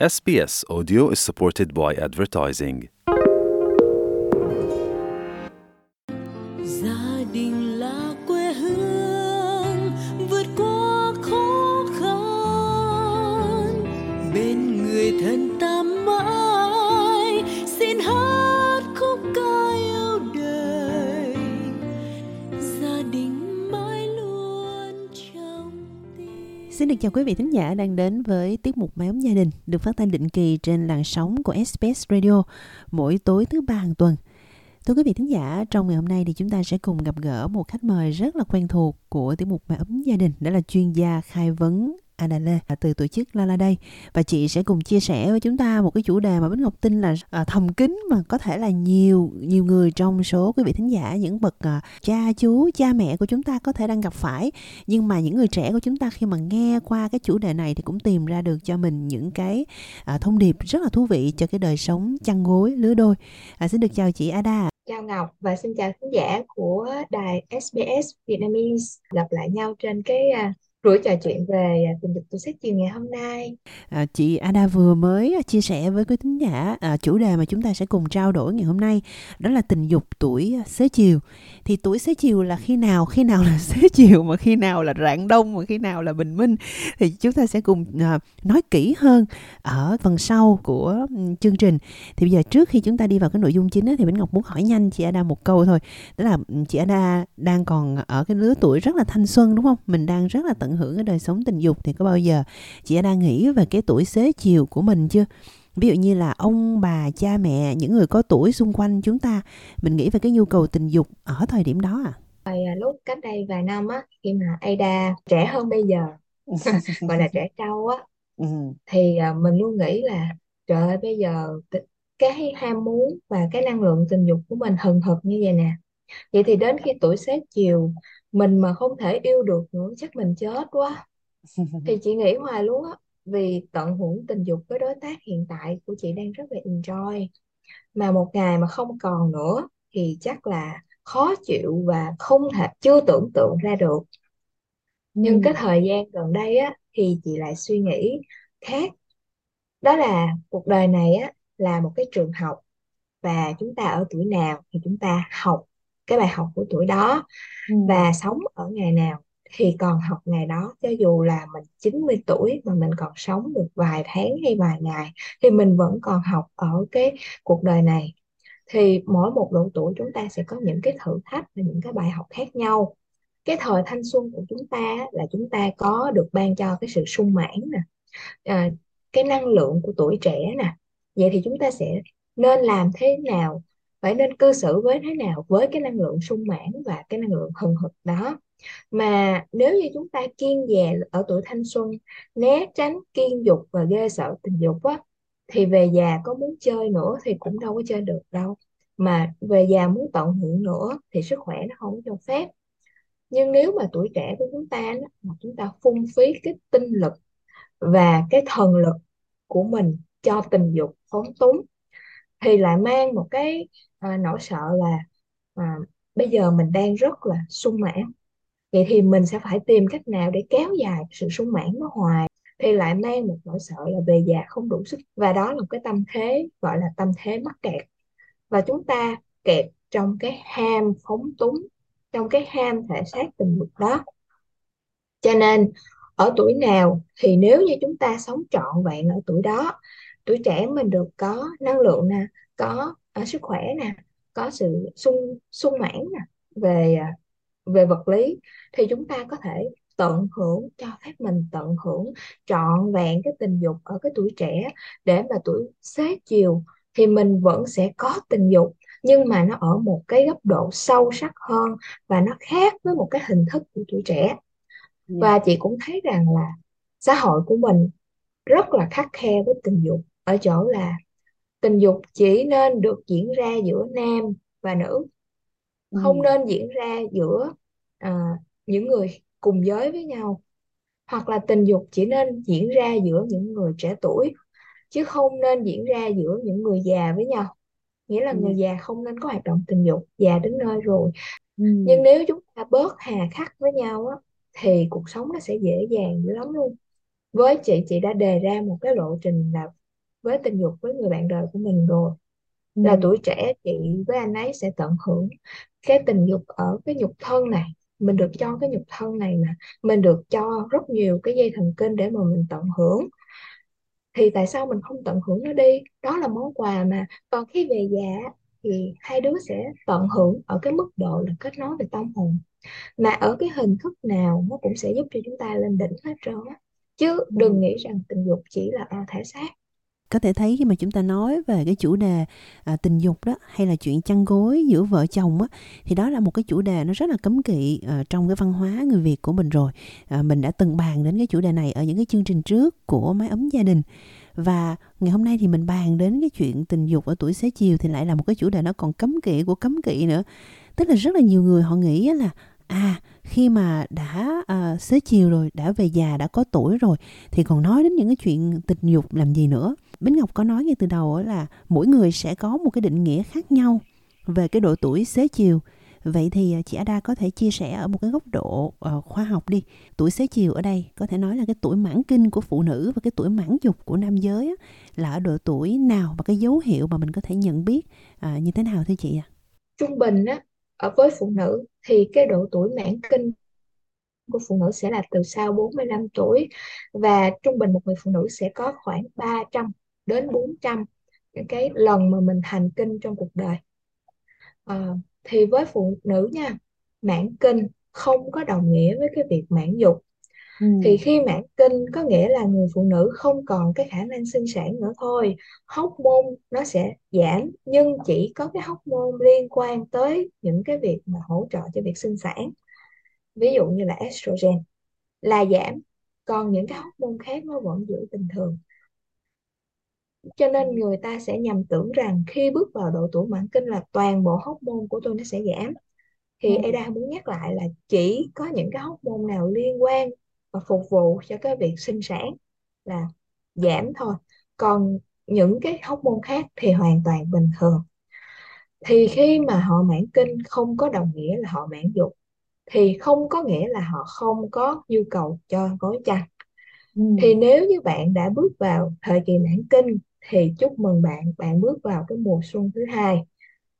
SBS Audio is supported by advertising. Được chào quý vị thính giả đang đến với tiết mục máy ấm gia đình được phát thanh định kỳ trên làn sóng của SBS Radio mỗi tối thứ ba hàng tuần. Thưa quý vị thính giả, trong ngày hôm nay thì chúng ta sẽ cùng gặp gỡ một khách mời rất là quen thuộc của tiết mục máy ấm gia đình, đó là chuyên gia khai vấn À, Anna Lê từ tổ chức La La đây và chị sẽ cùng chia sẻ với chúng ta một cái chủ đề mà Bích Ngọc tin là à, thầm kín mà có thể là nhiều nhiều người trong số quý vị thính giả những bậc à, cha chú cha mẹ của chúng ta có thể đang gặp phải. Nhưng mà những người trẻ của chúng ta khi mà nghe qua cái chủ đề này thì cũng tìm ra được cho mình những cái à, thông điệp rất là thú vị cho cái đời sống chăn gối lứa đôi. À, xin được chào chị Ada. Chào Ngọc và xin chào khán giả của đài SBS Vietnamese. Gặp lại nhau trên cái à, buổi trò chuyện về à, tình dục tuổi sách chiều ngày hôm nay. À, chị Ada vừa mới à, chia sẻ với quý thính giả à, chủ đề mà chúng ta sẽ cùng trao đổi ngày hôm nay đó là tình dục tuổi à, xế chiều. Thì tuổi xế chiều là khi nào? Khi nào là xế chiều mà khi nào là rạng đông mà khi nào là bình minh? Thì chúng ta sẽ cùng à, nói kỹ hơn ở phần sau của chương trình. Thì bây giờ trước khi chúng ta đi vào cái nội dung chính thì Bỉnh Ngọc muốn hỏi nhanh chị Ada một câu thôi. Đó là chị Ada đang còn ở cái lứa tuổi rất là thanh xuân đúng không? Mình đang rất là tận hưởng cái đời sống tình dục thì có bao giờ chị đã nghĩ về cái tuổi xế chiều của mình chưa ví dụ như là ông bà cha mẹ những người có tuổi xung quanh chúng ta mình nghĩ về cái nhu cầu tình dục ở thời điểm đó à à, lúc cách đây vài năm á khi mà Ada trẻ hơn bây giờ gọi là trẻ trâu á ừ. thì à, mình luôn nghĩ là trời ơi bây giờ cái ham muốn và cái năng lượng tình dục của mình hừng hực như vậy nè. Vậy thì đến khi tuổi xế chiều mình mà không thể yêu được nữa chắc mình chết quá. Thì chị nghĩ hoài luôn á vì tận hưởng tình dục với đối tác hiện tại của chị đang rất là enjoy. Mà một ngày mà không còn nữa thì chắc là khó chịu và không thể chưa tưởng tượng ra được. Nhưng cái thời gian gần đây á thì chị lại suy nghĩ khác. Đó là cuộc đời này á là một cái trường học và chúng ta ở tuổi nào thì chúng ta học cái bài học của tuổi đó và sống ở ngày nào. Thì còn học ngày đó cho dù là mình 90 tuổi mà mình còn sống được vài tháng hay vài ngày thì mình vẫn còn học ở cái cuộc đời này. Thì mỗi một độ tuổi chúng ta sẽ có những cái thử thách và những cái bài học khác nhau. Cái thời thanh xuân của chúng ta là chúng ta có được ban cho cái sự sung mãn nè à, cái năng lượng của tuổi trẻ nè. Vậy thì chúng ta sẽ nên làm thế nào phải nên cư xử với thế nào? Với cái năng lượng sung mãn và cái năng lượng hừng hực đó. Mà nếu như chúng ta kiêng dè ở tuổi thanh xuân né tránh kiêng dục và ghê sợ tình dục á thì về già có muốn chơi nữa thì cũng đâu có chơi được đâu. Mà về già muốn tận hưởng nữa thì sức khỏe nó không cho phép. Nhưng nếu mà tuổi trẻ của chúng ta đó, mà chúng ta phung phí cái tinh lực và cái thần lực của mình cho tình dục phóng túng thì lại mang một cái à, nỗi sợ là à, bây giờ mình đang rất là sung mãn. Vậy thì mình sẽ phải tìm cách nào để kéo dài sự sung mãn nó hoài thì lại mang một nỗi sợ là về già không đủ sức. Và đó là một cái tâm thế gọi là tâm thế mắc kẹt. Và chúng ta kẹt trong cái ham phóng túng trong cái ham thể xác tình dục đó. Cho nên ở tuổi nào thì nếu như chúng ta sống trọn vẹn ở tuổi đó tuổi trẻ mình được có năng lượng nè có ờ, sức khỏe nè có sự sung sung mãn nè về à, về vật lý thì chúng ta có thể tận hưởng cho phép mình tận hưởng trọn vẹn cái tình dục ở cái tuổi trẻ. Để mà tuổi xế chiều thì mình vẫn sẽ có tình dục nhưng mà nó ở một cái góc độ sâu sắc hơn và nó khác với một cái hình thức của tuổi trẻ. Và chị cũng thấy rằng là xã hội của mình rất là khắt khe với tình dục ở chỗ là tình dục chỉ nên được diễn ra giữa nam và nữ. Không nên diễn ra giữa à, những người cùng giới với nhau. Hoặc là tình dục chỉ nên diễn ra giữa những người trẻ tuổi chứ không nên diễn ra giữa những người già với nhau. Nghĩa là người già không nên có hoạt động tình dục già đến nơi rồi. Nhưng nếu chúng ta bớt hà khắc với nhau á thì cuộc sống nó sẽ dễ dàng dữ lắm luôn. Với chị chị đã đề ra một cái lộ trình là với tình dục với người bạn đời của mình rồi. Là Ừ. tuổi trẻ chị với anh ấy sẽ tận hưởng cái tình dục ở cái nhục thân này. Mình được cho cái nhục thân này nè mình được cho rất nhiều cái dây thần kinh để mà mình tận hưởng. Thì tại sao mình không tận hưởng nó đi? Đó là món quà mà. Còn khi về già thì hai đứa sẽ tận hưởng ở cái mức độ là kết nối về tâm hồn. Mà ở cái hình thức nào nó cũng sẽ giúp cho chúng ta lên đỉnh hết trơn á. Chứ đừng nghĩ rằng tình dục chỉ là thể xác có thể thấy khi mà chúng ta nói về cái chủ đề à, tình dục đó hay là chuyện chăn gối giữa vợ chồng á thì đó là một cái chủ đề nó rất là cấm kỵ à, trong cái văn hóa người Việt của mình rồi. À, mình đã từng bàn đến cái chủ đề này ở những cái chương trình trước của mái ấm gia đình. Và ngày hôm nay thì mình bàn đến cái chuyện tình dục ở tuổi xế chiều thì lại là một cái chủ đề nó còn cấm kỵ của cấm kỵ nữa. Tức là rất là nhiều người họ nghĩ là à khi mà đã à, xế chiều rồi đã về già đã có tuổi rồi thì còn nói đến những cái chuyện tình dục làm gì nữa. Bính Ngọc có nói ngay từ đầu là mỗi người sẽ có một cái định nghĩa khác nhau về cái độ tuổi xế chiều vậy thì à, chị Ada có thể chia sẻ ở một cái góc độ uh, khoa học đi tuổi xế chiều ở đây có thể nói là cái tuổi mãn kinh của phụ nữ và cái tuổi mãn dục của nam giới á, là ở độ tuổi nào và cái dấu hiệu mà mình có thể nhận biết à, như thế nào thưa chị ạ? trung bình á ở với phụ nữ thì cái độ tuổi mãn kinh của phụ nữ sẽ là từ sau 45 tuổi và trung bình một người phụ nữ sẽ có khoảng 300 đến 400 những cái lần mà mình hành kinh trong cuộc đời. Ờ, thì với phụ nữ nha mãn kinh không có đồng nghĩa với cái việc mãn dục. Ừ. thì khi mãn kinh có nghĩa là người phụ nữ không còn cái khả năng sinh sản nữa thôi. Hormone nó sẽ giảm nhưng chỉ có cái hormone liên quan tới những cái việc mà hỗ trợ cho việc sinh sản. Ví dụ như là estrogen là giảm còn những cái hormone khác nó vẫn giữ bình thường cho nên người ta sẽ nhầm tưởng rằng khi bước vào độ tuổi mãn kinh là toàn bộ hormone của tôi nó sẽ giảm thì Ừ. Ada muốn nhắc lại là chỉ có những cái hormone nào liên quan và phục vụ cho cái việc sinh sản là giảm thôi còn những cái hormone khác thì hoàn toàn bình thường thì khi mà họ mãn kinh không có đồng nghĩa là họ mãn dục thì không có nghĩa là họ không có nhu cầu cho gối chăn Ừ. thì nếu như bạn đã bước vào thời kỳ mãn kinh thì chúc mừng bạn bạn bước vào cái mùa xuân thứ hai.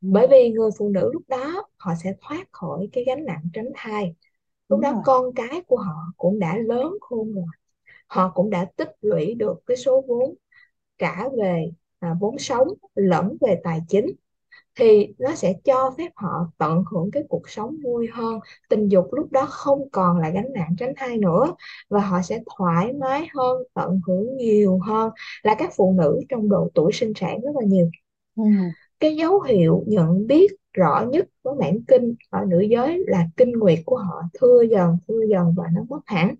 Bởi vì người phụ nữ lúc đó họ sẽ thoát khỏi cái gánh nặng tránh thai. Lúc Đúng đó rồi. con cái của họ cũng đã lớn khôn rồi. Họ cũng đã tích lũy được cái số vốn cả về à, vốn sống lẫn về tài chính thì nó sẽ cho phép họ tận hưởng cái cuộc sống vui hơn. Tình dục lúc đó không còn là gánh nặng tránh thai nữa và họ sẽ thoải mái hơn tận hưởng nhiều hơn là các phụ nữ trong độ tuổi sinh sản rất là nhiều. Ừ. cái dấu hiệu nhận biết rõ nhất với mãn kinh ở nữ giới là kinh nguyệt của họ thưa dần thưa dần và nó mất hẳn.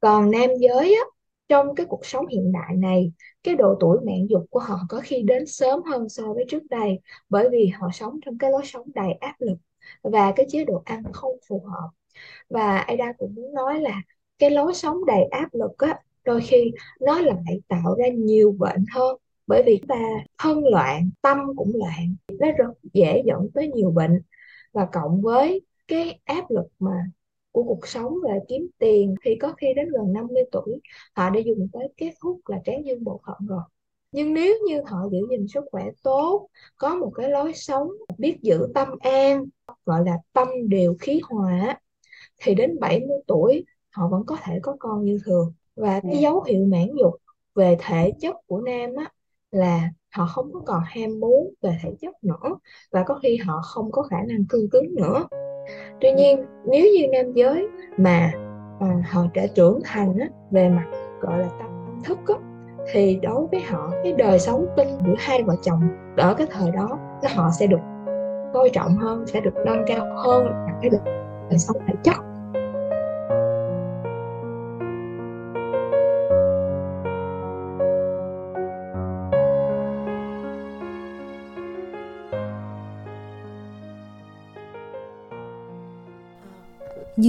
Còn nam giới á, trong cái cuộc sống hiện đại này, cái độ tuổi mãn dục của họ có khi đến sớm hơn so với trước đây, bởi vì họ sống trong cái lối sống đầy áp lực và cái chế độ ăn không phù hợp. Và Ada cũng muốn nói là cái lối sống đầy áp lực á, đôi khi nó lại tạo ra nhiều bệnh hơn, bởi vì chúng ta thân loạn, tâm cũng loạn, nó rất dễ dẫn tới nhiều bệnh. Và cộng với cái áp lực mà của cuộc sống về kiếm tiền thì có khi đến gần 50 tuổi họ đã dùng tới kết thúc là tráng dương bộ phận rồi. Nhưng nếu như họ giữ gìn sức khỏe tốt có một cái lối sống biết giữ tâm an gọi là tâm điều khí hòa thì đến 70 tuổi họ vẫn có thể có con như thường. Và cái dấu hiệu mãn dục về thể chất của nam á là họ không có còn ham muốn về thể chất nữa và có khi họ không có khả năng cương cứng nữa tuy nhiên nếu như nam giới mà à, họ đã trưởng thành á, về mặt gọi là tâm thức á, thì đối với họ cái đời sống tinh giữa hai vợ chồng ở cái thời đó nó họ sẽ được coi trọng hơn sẽ được nâng cao hơn là cái đời, đời sống thể chất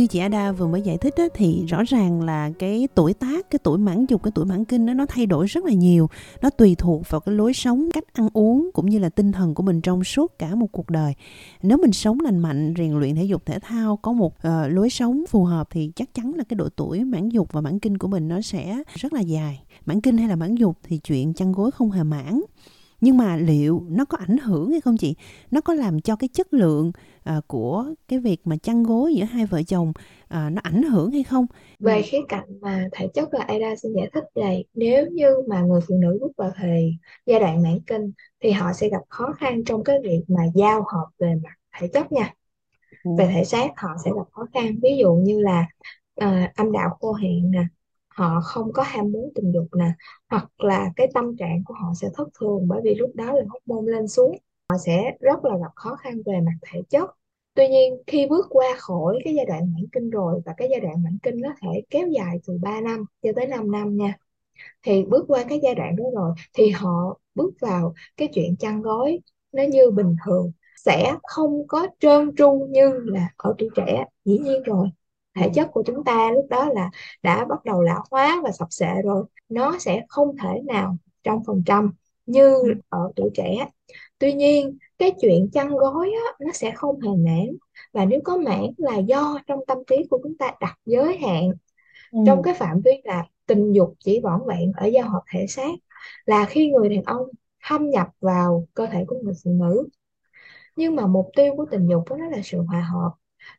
chị Ada vừa mới giải thích á, thì rõ ràng là cái tuổi tác cái tuổi mãn dục cái tuổi mãn kinh đó nó thay đổi rất là nhiều. Nó tùy thuộc vào cái lối sống cách ăn uống cũng như là tinh thần của mình trong suốt cả một cuộc đời. Nếu mình sống lành mạnh rèn luyện thể dục thể thao có một uh, lối sống phù hợp thì chắc chắn là cái độ tuổi mãn dục và mãn kinh của mình nó sẽ rất là dài. Mãn kinh hay là mãn dục thì chuyện chăn gối không hề mãn nhưng mà liệu nó có ảnh hưởng hay không chị? Nó có làm cho cái chất lượng uh, của cái việc mà chăn gối giữa hai vợ chồng uh, nó ảnh hưởng hay không? Về khía cạnh mà thể chất là Ada xin giải thích này nếu như mà người phụ nữ bước vào thời giai đoạn mãn kinh thì họ sẽ gặp khó khăn trong cái việc mà giao hợp về mặt thể chất nha. Ừ. về thể xác họ sẽ gặp khó khăn. Ví dụ như là uh, âm đạo khô hạn nè họ không có ham muốn tình dục nè, hoặc là cái tâm trạng của họ sẽ thất thường bởi vì lúc đó là hormone lên xuống. Họ sẽ rất là gặp khó khăn về mặt thể chất. Tuy nhiên, khi bước qua khỏi cái giai đoạn mãn kinh rồi và cái giai đoạn mãn kinh nó thể kéo dài từ 3 năm cho tới 5 năm nha, thì bước qua cái giai đoạn đó rồi thì họ bước vào cái chuyện chăn gối nó như bình thường, sẽ không có trơn tru như là ở tuổi trẻ. Dĩ nhiên rồi thể chất của chúng ta lúc đó là đã bắt đầu lão hóa và sập sệ rồi nó sẽ không thể nào trong phần trăm như ở tuổi trẻ. Tuy nhiên cái chuyện chăn gối á, nó sẽ không hề nản và nếu có mãn là do trong tâm trí của chúng ta đặt giới hạn. Ừ. trong cái phạm vi là tình dục chỉ vỏn vẹn ở giao hợp thể xác là khi người đàn ông thâm nhập vào cơ thể của người phụ nữ. Nhưng mà mục tiêu của tình dục đó là sự hòa hợp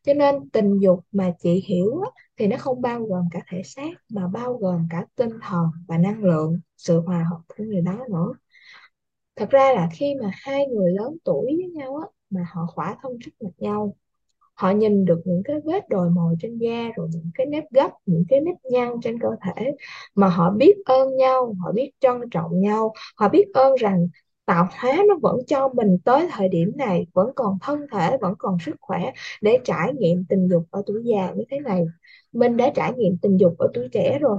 cho nên tình dục mà chị hiểu á, thì nó không bao gồm cả thể xác mà bao gồm cả tinh thần và năng lượng sự hòa hợp của người đó nữa. Thật ra là khi mà hai người lớn tuổi với nhau á, mà họ khỏa thân trước mặt nhau họ nhìn được những cái vết đồi mồi trên da rồi những cái nếp gấp những cái nếp nhăn trên cơ thể mà họ biết ơn nhau họ biết trân trọng nhau họ biết ơn rằng tạo hóa nó vẫn cho mình tới thời điểm này, vẫn còn thân thể, vẫn còn sức khỏe để trải nghiệm tình dục ở tuổi già như thế này. Mình đã trải nghiệm tình dục ở tuổi trẻ rồi,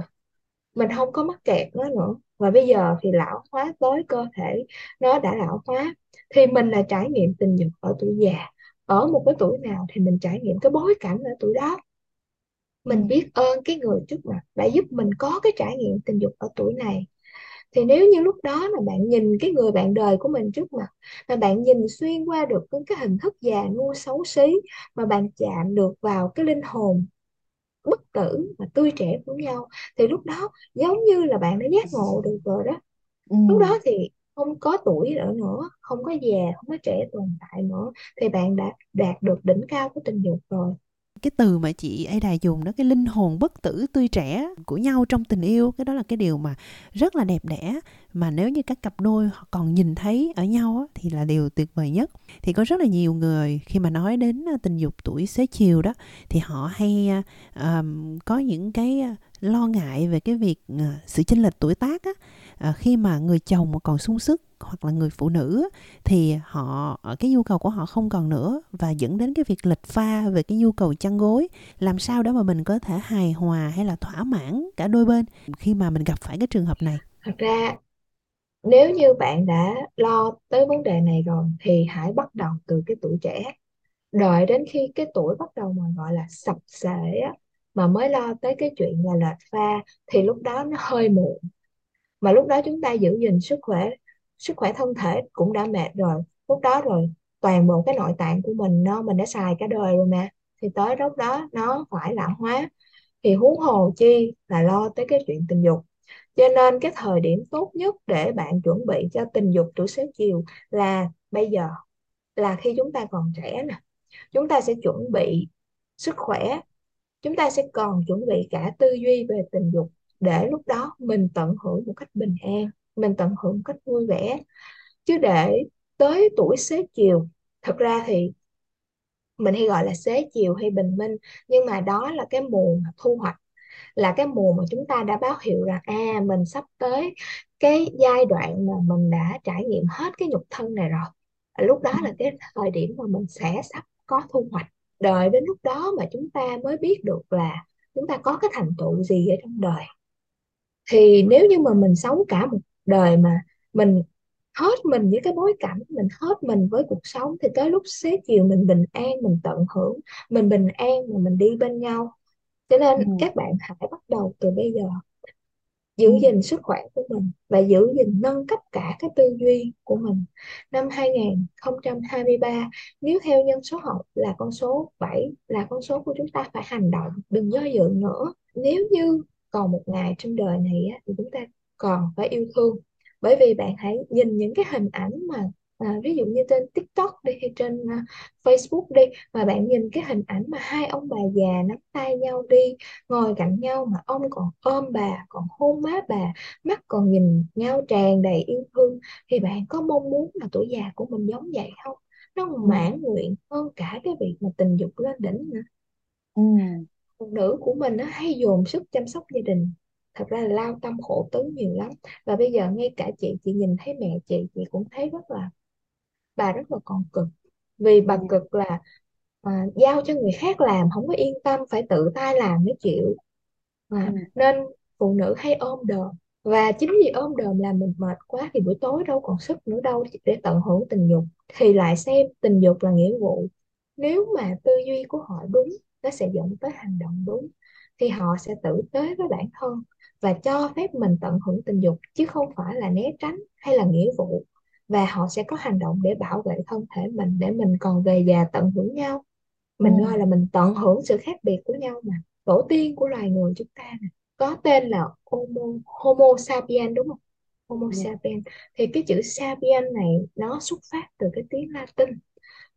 mình không có mắc kẹt nó nữa. Và bây giờ thì lão hóa tới cơ thể nó đã lão hóa, thì mình là trải nghiệm tình dục ở tuổi già. Ở một cái tuổi nào thì mình trải nghiệm cái bối cảnh ở tuổi đó. Mình biết ơn cái người trước mặt đã giúp mình có cái trải nghiệm tình dục ở tuổi này thì nếu như lúc đó mà bạn nhìn cái người bạn đời của mình trước mặt mà bạn nhìn xuyên qua được cái hình thức già nua xấu xí mà bạn chạm được vào cái linh hồn bất tử và tươi trẻ của nhau thì lúc đó giống như là bạn đã giác ngộ được rồi đó ừ. lúc đó thì không có tuổi nữa nữa không có già không có trẻ tồn tại nữa thì bạn đã đạt được đỉnh cao của tình dục rồi cái từ mà chị ấy đài dùng đó cái linh hồn bất tử tươi trẻ của nhau trong tình yêu cái đó là cái điều mà rất là đẹp đẽ. Mà nếu như các cặp đôi họ còn nhìn thấy ở nhau á, thì là điều tuyệt vời nhất. Thì có rất là nhiều người khi mà nói đến à, tình dục tuổi xế chiều đó thì họ hay um, có những cái à, lo ngại về cái việc sự chênh lệch tuổi tác á, Ờ, khi mà người chồng mà còn sung sức hoặc là người phụ nữ thì họ ờ, cái nhu cầu của họ không còn nữa và dẫn đến cái việc lệch pha về cái nhu cầu chăn gối. Làm sao đó mà mình có thể hài hòa hay là thỏa mãn cả đôi bên khi mà mình gặp phải cái trường hợp này? Thật ra nếu như bạn đã lo tới vấn đề này rồi thì hãy bắt đầu từ cái tuổi trẻ. Đợi đến khi cái tuổi bắt đầu mà gọi là sập sệ á, mà mới lo tới cái chuyện là lệch pha thì lúc đó nó hơi muộn mà lúc đó chúng ta giữ gìn sức khỏe sức khỏe thân thể cũng đã mệt rồi. Lúc đó rồi, toàn bộ cái nội tạng của mình, nó, mình đã xài cả đời rồi mà. Thì tới lúc đó, nó phải lão hóa. Thì huống hồ chi là lo tới cái chuyện tình dục. Cho nên cái thời điểm tốt nhất để bạn chuẩn bị cho tình dục tuổi xế chiều là bây giờ, là khi chúng ta còn trẻ nè. Chúng ta sẽ chuẩn bị sức khỏe. Chúng ta sẽ còn chuẩn bị cả tư duy về tình dục để lúc đó mình tận hưởng một cách bình an, mình tận hưởng một cách vui vẻ. Chứ để tới tuổi xế chiều, thật ra thì mình hay gọi là xế chiều hay bình minh, nhưng mà đó là cái mùa thu hoạch, là cái mùa mà chúng ta đã báo hiệu rằng à mình sắp tới cái giai đoạn mà mình đã trải nghiệm hết cái nhục thân này rồi. Lúc đó là cái thời điểm mà mình sẽ sắp có thu hoạch. Đợi đến lúc đó mà chúng ta mới biết được là chúng ta có cái thành tựu gì ở trong đời thì nếu như mà mình sống cả một đời mà mình hết mình với cái bối cảnh mình hết mình với cuộc sống thì tới lúc xế chiều mình bình an mình tận hưởng mình bình an mà mình đi bên nhau cho nên ừ. các bạn hãy bắt đầu từ bây giờ giữ ừ gìn sức khỏe của mình và giữ gìn nâng cấp cả cái tư duy của mình. Năm 2023, nếu theo nhân số học là con số 7 là con số của chúng ta phải hành động, đừng do dự nữa. Nếu như còn một ngày trên đời này á, thì chúng ta còn phải yêu thương. Bởi vì bạn hãy nhìn những cái hình ảnh mà à, ví dụ như trên TikTok đi hay trên à, Facebook đi mà bạn nhìn cái hình ảnh mà hai ông bà già nắm tay nhau đi ngồi cạnh nhau mà ông còn ôm bà còn hôn má bà mắt còn nhìn nhau tràn đầy yêu thương thì bạn có mong muốn là tuổi già của mình giống vậy không? Nó ừ. mãn nguyện hơn cả cái việc mà tình dục lên đỉnh nữa. Ừ phụ nữ của mình nó hay dồn sức chăm sóc gia đình. Thật ra là lao tâm khổ tứ nhiều lắm. Và bây giờ ngay cả chị chị nhìn thấy mẹ chị chị cũng thấy rất là bà rất là còn cực. Vì bà cực là à, giao cho người khác làm không có yên tâm phải tự tay làm mới chịu. À, nên phụ nữ hay ôm đờm và chính vì ôm đờm làm mình mệt quá thì buổi tối đâu còn sức nữa đâu để tận hưởng tình dục. Thì lại xem tình dục là nghĩa vụ. Nếu mà tư duy của họ đúng nó sẽ dẫn tới hành động đúng thì họ sẽ tử tế với bản thân và cho phép mình tận hưởng tình dục chứ không phải là né tránh hay là nghĩa vụ. Và họ sẽ có hành động để bảo vệ thân thể mình để mình còn về già tận hưởng nhau. Ừ. mình gọi là mình tận hưởng sự khác biệt của nhau mà. Tổ tiên của loài người chúng ta nè có tên là Homo, Homo sapien đúng không? Homo ừ sapien thì cái chữ sapien này nó xuất phát từ cái tiếng Latin.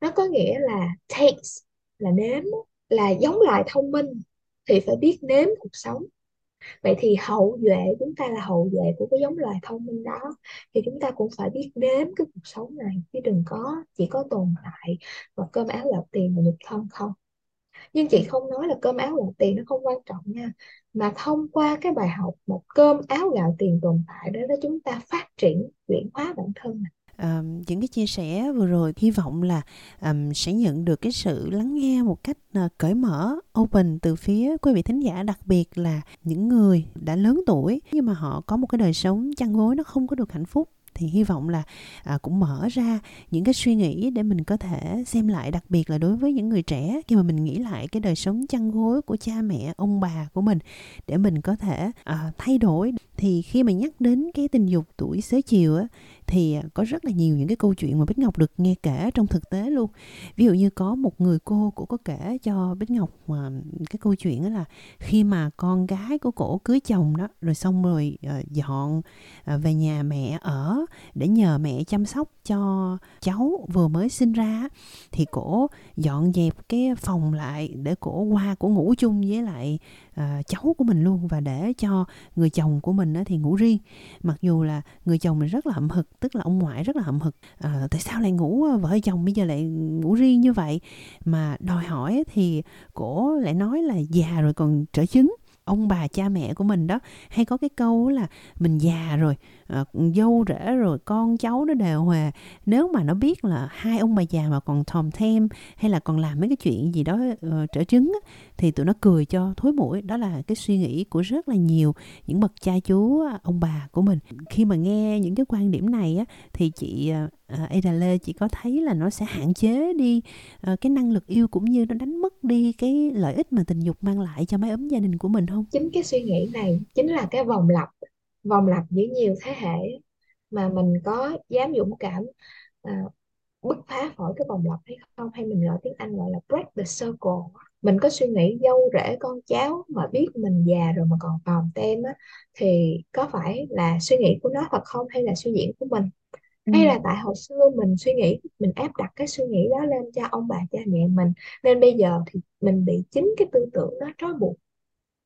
Nó có nghĩa là taste là nếm là giống loài thông minh thì phải biết nếm cuộc sống Vậy thì hậu duệ chúng ta là hậu duệ của cái giống loài thông minh đó thì chúng ta cũng phải biết nếm cái cuộc sống này, chứ đừng có, chỉ có tồn tại và cơm áo gạo tiền và nhục thân không. Nhưng chị không nói là cơm áo gạo tiền nó không quan trọng nha, mà thông qua cái bài học một cơm áo gạo tiền tồn tại đó đó chúng ta phát triển chuyển hóa bản thân này um, những cái chia sẻ vừa rồi hy vọng là um, sẽ nhận được cái sự lắng nghe một cách uh, cởi mở, open từ phía quý vị thính giả, đặc biệt là những người đã lớn tuổi nhưng mà họ có một cái đời sống chăn gối nó không có được hạnh phúc. Thì hy vọng là à, cũng mở ra những cái suy nghĩ để mình có thể xem lại đặc biệt là đối với những người trẻ khi mà mình nghĩ lại cái đời sống chăn gối của cha mẹ ông bà của mình để mình có thể à, thay đổi. Thì khi mà nhắc đến cái tình dục tuổi xế chiều á thì có rất là nhiều những cái câu chuyện mà Bích Ngọc được nghe kể trong thực tế luôn. Ví dụ như có một người cô cũng có kể cho Bích Ngọc mà cái câu chuyện đó là khi mà con gái của cổ cưới chồng đó, rồi xong rồi ờ, dọn ờ, về nhà mẹ ở để nhờ mẹ chăm sóc cho cháu vừa mới sinh ra thì cổ dọn dẹp cái phòng lại để cổ qua, cổ ngủ chung với lại À, cháu của mình luôn và để cho người chồng của mình thì ngủ riêng. Mặc dù là người chồng mình rất là hậm hực tức là ông ngoại rất là hậm hực à, tại sao lại ngủ à, vợ chồng bây giờ lại ngủ riêng như vậy? Mà đòi hỏi thì cổ lại nói là già rồi còn trở chứng. Ông bà cha mẹ của mình đó hay có cái câu là mình già rồi à, dâu rể rồi con cháu nó đều hòa nếu mà nó biết là hai ông bà già mà còn thòm thêm hay là còn làm mấy cái chuyện gì đó uh, trở trứng á, thì tụi nó cười cho thối mũi. Đó là cái suy nghĩ của rất là nhiều những bậc cha chú à, ông bà của mình. Khi mà nghe những cái quan điểm này á thì chị uh, Ada Lê chị có thấy là nó sẽ hạn chế đi uh, cái năng lực yêu cũng như nó đánh mất đi cái lợi ích mà tình dục mang lại cho mái ấm gia đình của mình không? Chính cái suy nghĩ này chính là cái vòng lặp, vòng lặp giữa nhiều thế hệ mà mình có dám dũng cảm à, bứt phá khỏi cái vòng lặp hay không? Hay mình gọi tiếng Anh gọi là break the circle? Mình có suy nghĩ dâu rể con cháu mà biết mình già rồi mà còn phàm tem á thì có phải là suy nghĩ của nó thật không? Hay là suy diễn của mình? Ừ. hay là tại hồi xưa mình suy nghĩ mình áp đặt cái suy nghĩ đó lên cho ông bà cha mẹ mình nên bây giờ thì mình bị chính cái tư tưởng đó trói buộc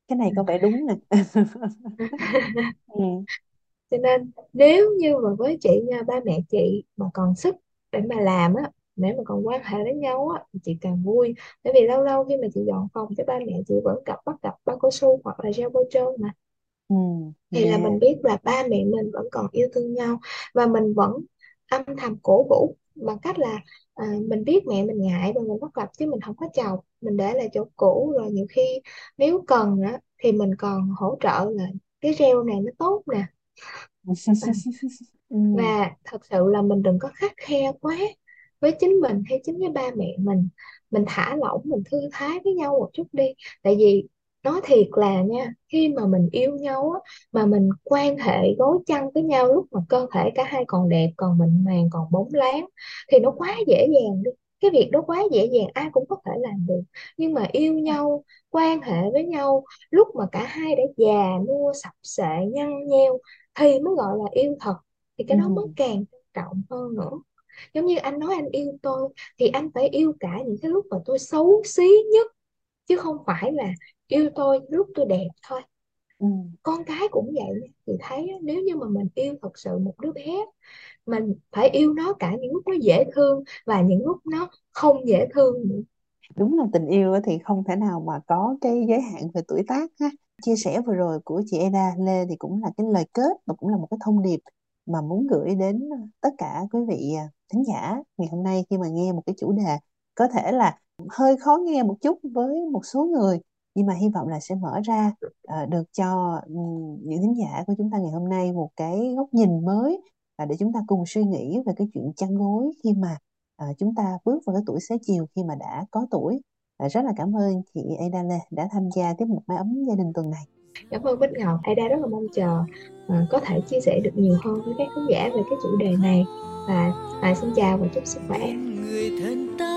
Cái này có vẻ đúng nè. ừ. cho nên nếu như mà với chị nha ba mẹ chị mà còn sức để mà làm á để mà còn quan hệ với nhau á chị càng vui bởi vì lâu lâu khi mà chị dọn phòng cho ba mẹ chị vẫn cặp bắt cặp bao cao su hoặc là gel bôi trơn mà Ừ. thì là Dạ. mình biết là ba mẹ mình vẫn còn yêu thương nhau và mình vẫn âm thầm cổ vũ bằng cách là à, mình biết mẹ mình ngại và mình bắt gặp chứ mình không có chọc mình để lại chỗ cũ. Rồi nhiều khi nếu cần á, thì mình còn hỗ trợ là cái gel này nó tốt nè. Và thật sự là mình đừng có khắt khe quá với chính mình hay chính với ba mẹ mình. Mình thả lỏng mình thư thái với nhau một chút đi. Tại vì nói thiệt là nha khi mà mình yêu nhau á mà mình quan hệ gối chăn với nhau lúc mà cơ thể cả hai còn đẹp còn mịn màng còn bóng láng thì nó quá dễ dàng đi. Cái việc đó quá dễ dàng ai cũng có thể làm được. Nhưng mà yêu nhau quan hệ với nhau lúc mà cả hai đã già nua sập xệ nhăn nheo thì mới gọi là yêu thật. Thì cái đó mới ừ. càng trọng hơn nữa. Giống như anh nói anh yêu tôi thì anh phải yêu cả những cái lúc mà tôi xấu xí nhất chứ không phải là yêu tôi lúc tôi đẹp thôi. Ừ. con cái cũng vậy chị thấy nếu như mà mình yêu thật sự một đứa bé mình phải yêu nó cả những lúc nó dễ thương và những lúc nó không dễ thương nữa. Đúng là tình yêu thì không thể nào mà có cái giới hạn về tuổi tác ha chia sẻ vừa rồi của chị Eda Lê thì cũng là cái lời kết và cũng là một cái thông điệp mà muốn gửi đến tất cả quý vị à, thính giả ngày hôm nay khi mà nghe một cái chủ đề có thể là hơi khó nghe một chút với một số người nhưng mà hy vọng là sẽ mở ra ờ, được cho những thính giả của chúng ta ngày hôm nay một cái góc nhìn mới và để chúng ta cùng suy nghĩ về cái chuyện chăn gối khi mà à, chúng ta bước vào cái tuổi xế chiều khi mà đã có tuổi. À, rất là cảm ơn chị Ada Lê đã tham gia tiếp mục mái ấm gia đình tuần này. cảm ơn Bích Ngọc Ada rất là mong chờ à, có thể chia sẻ được nhiều hơn với các khán giả về cái chủ đề này và à, xin chào và chúc sức khỏe người thân ta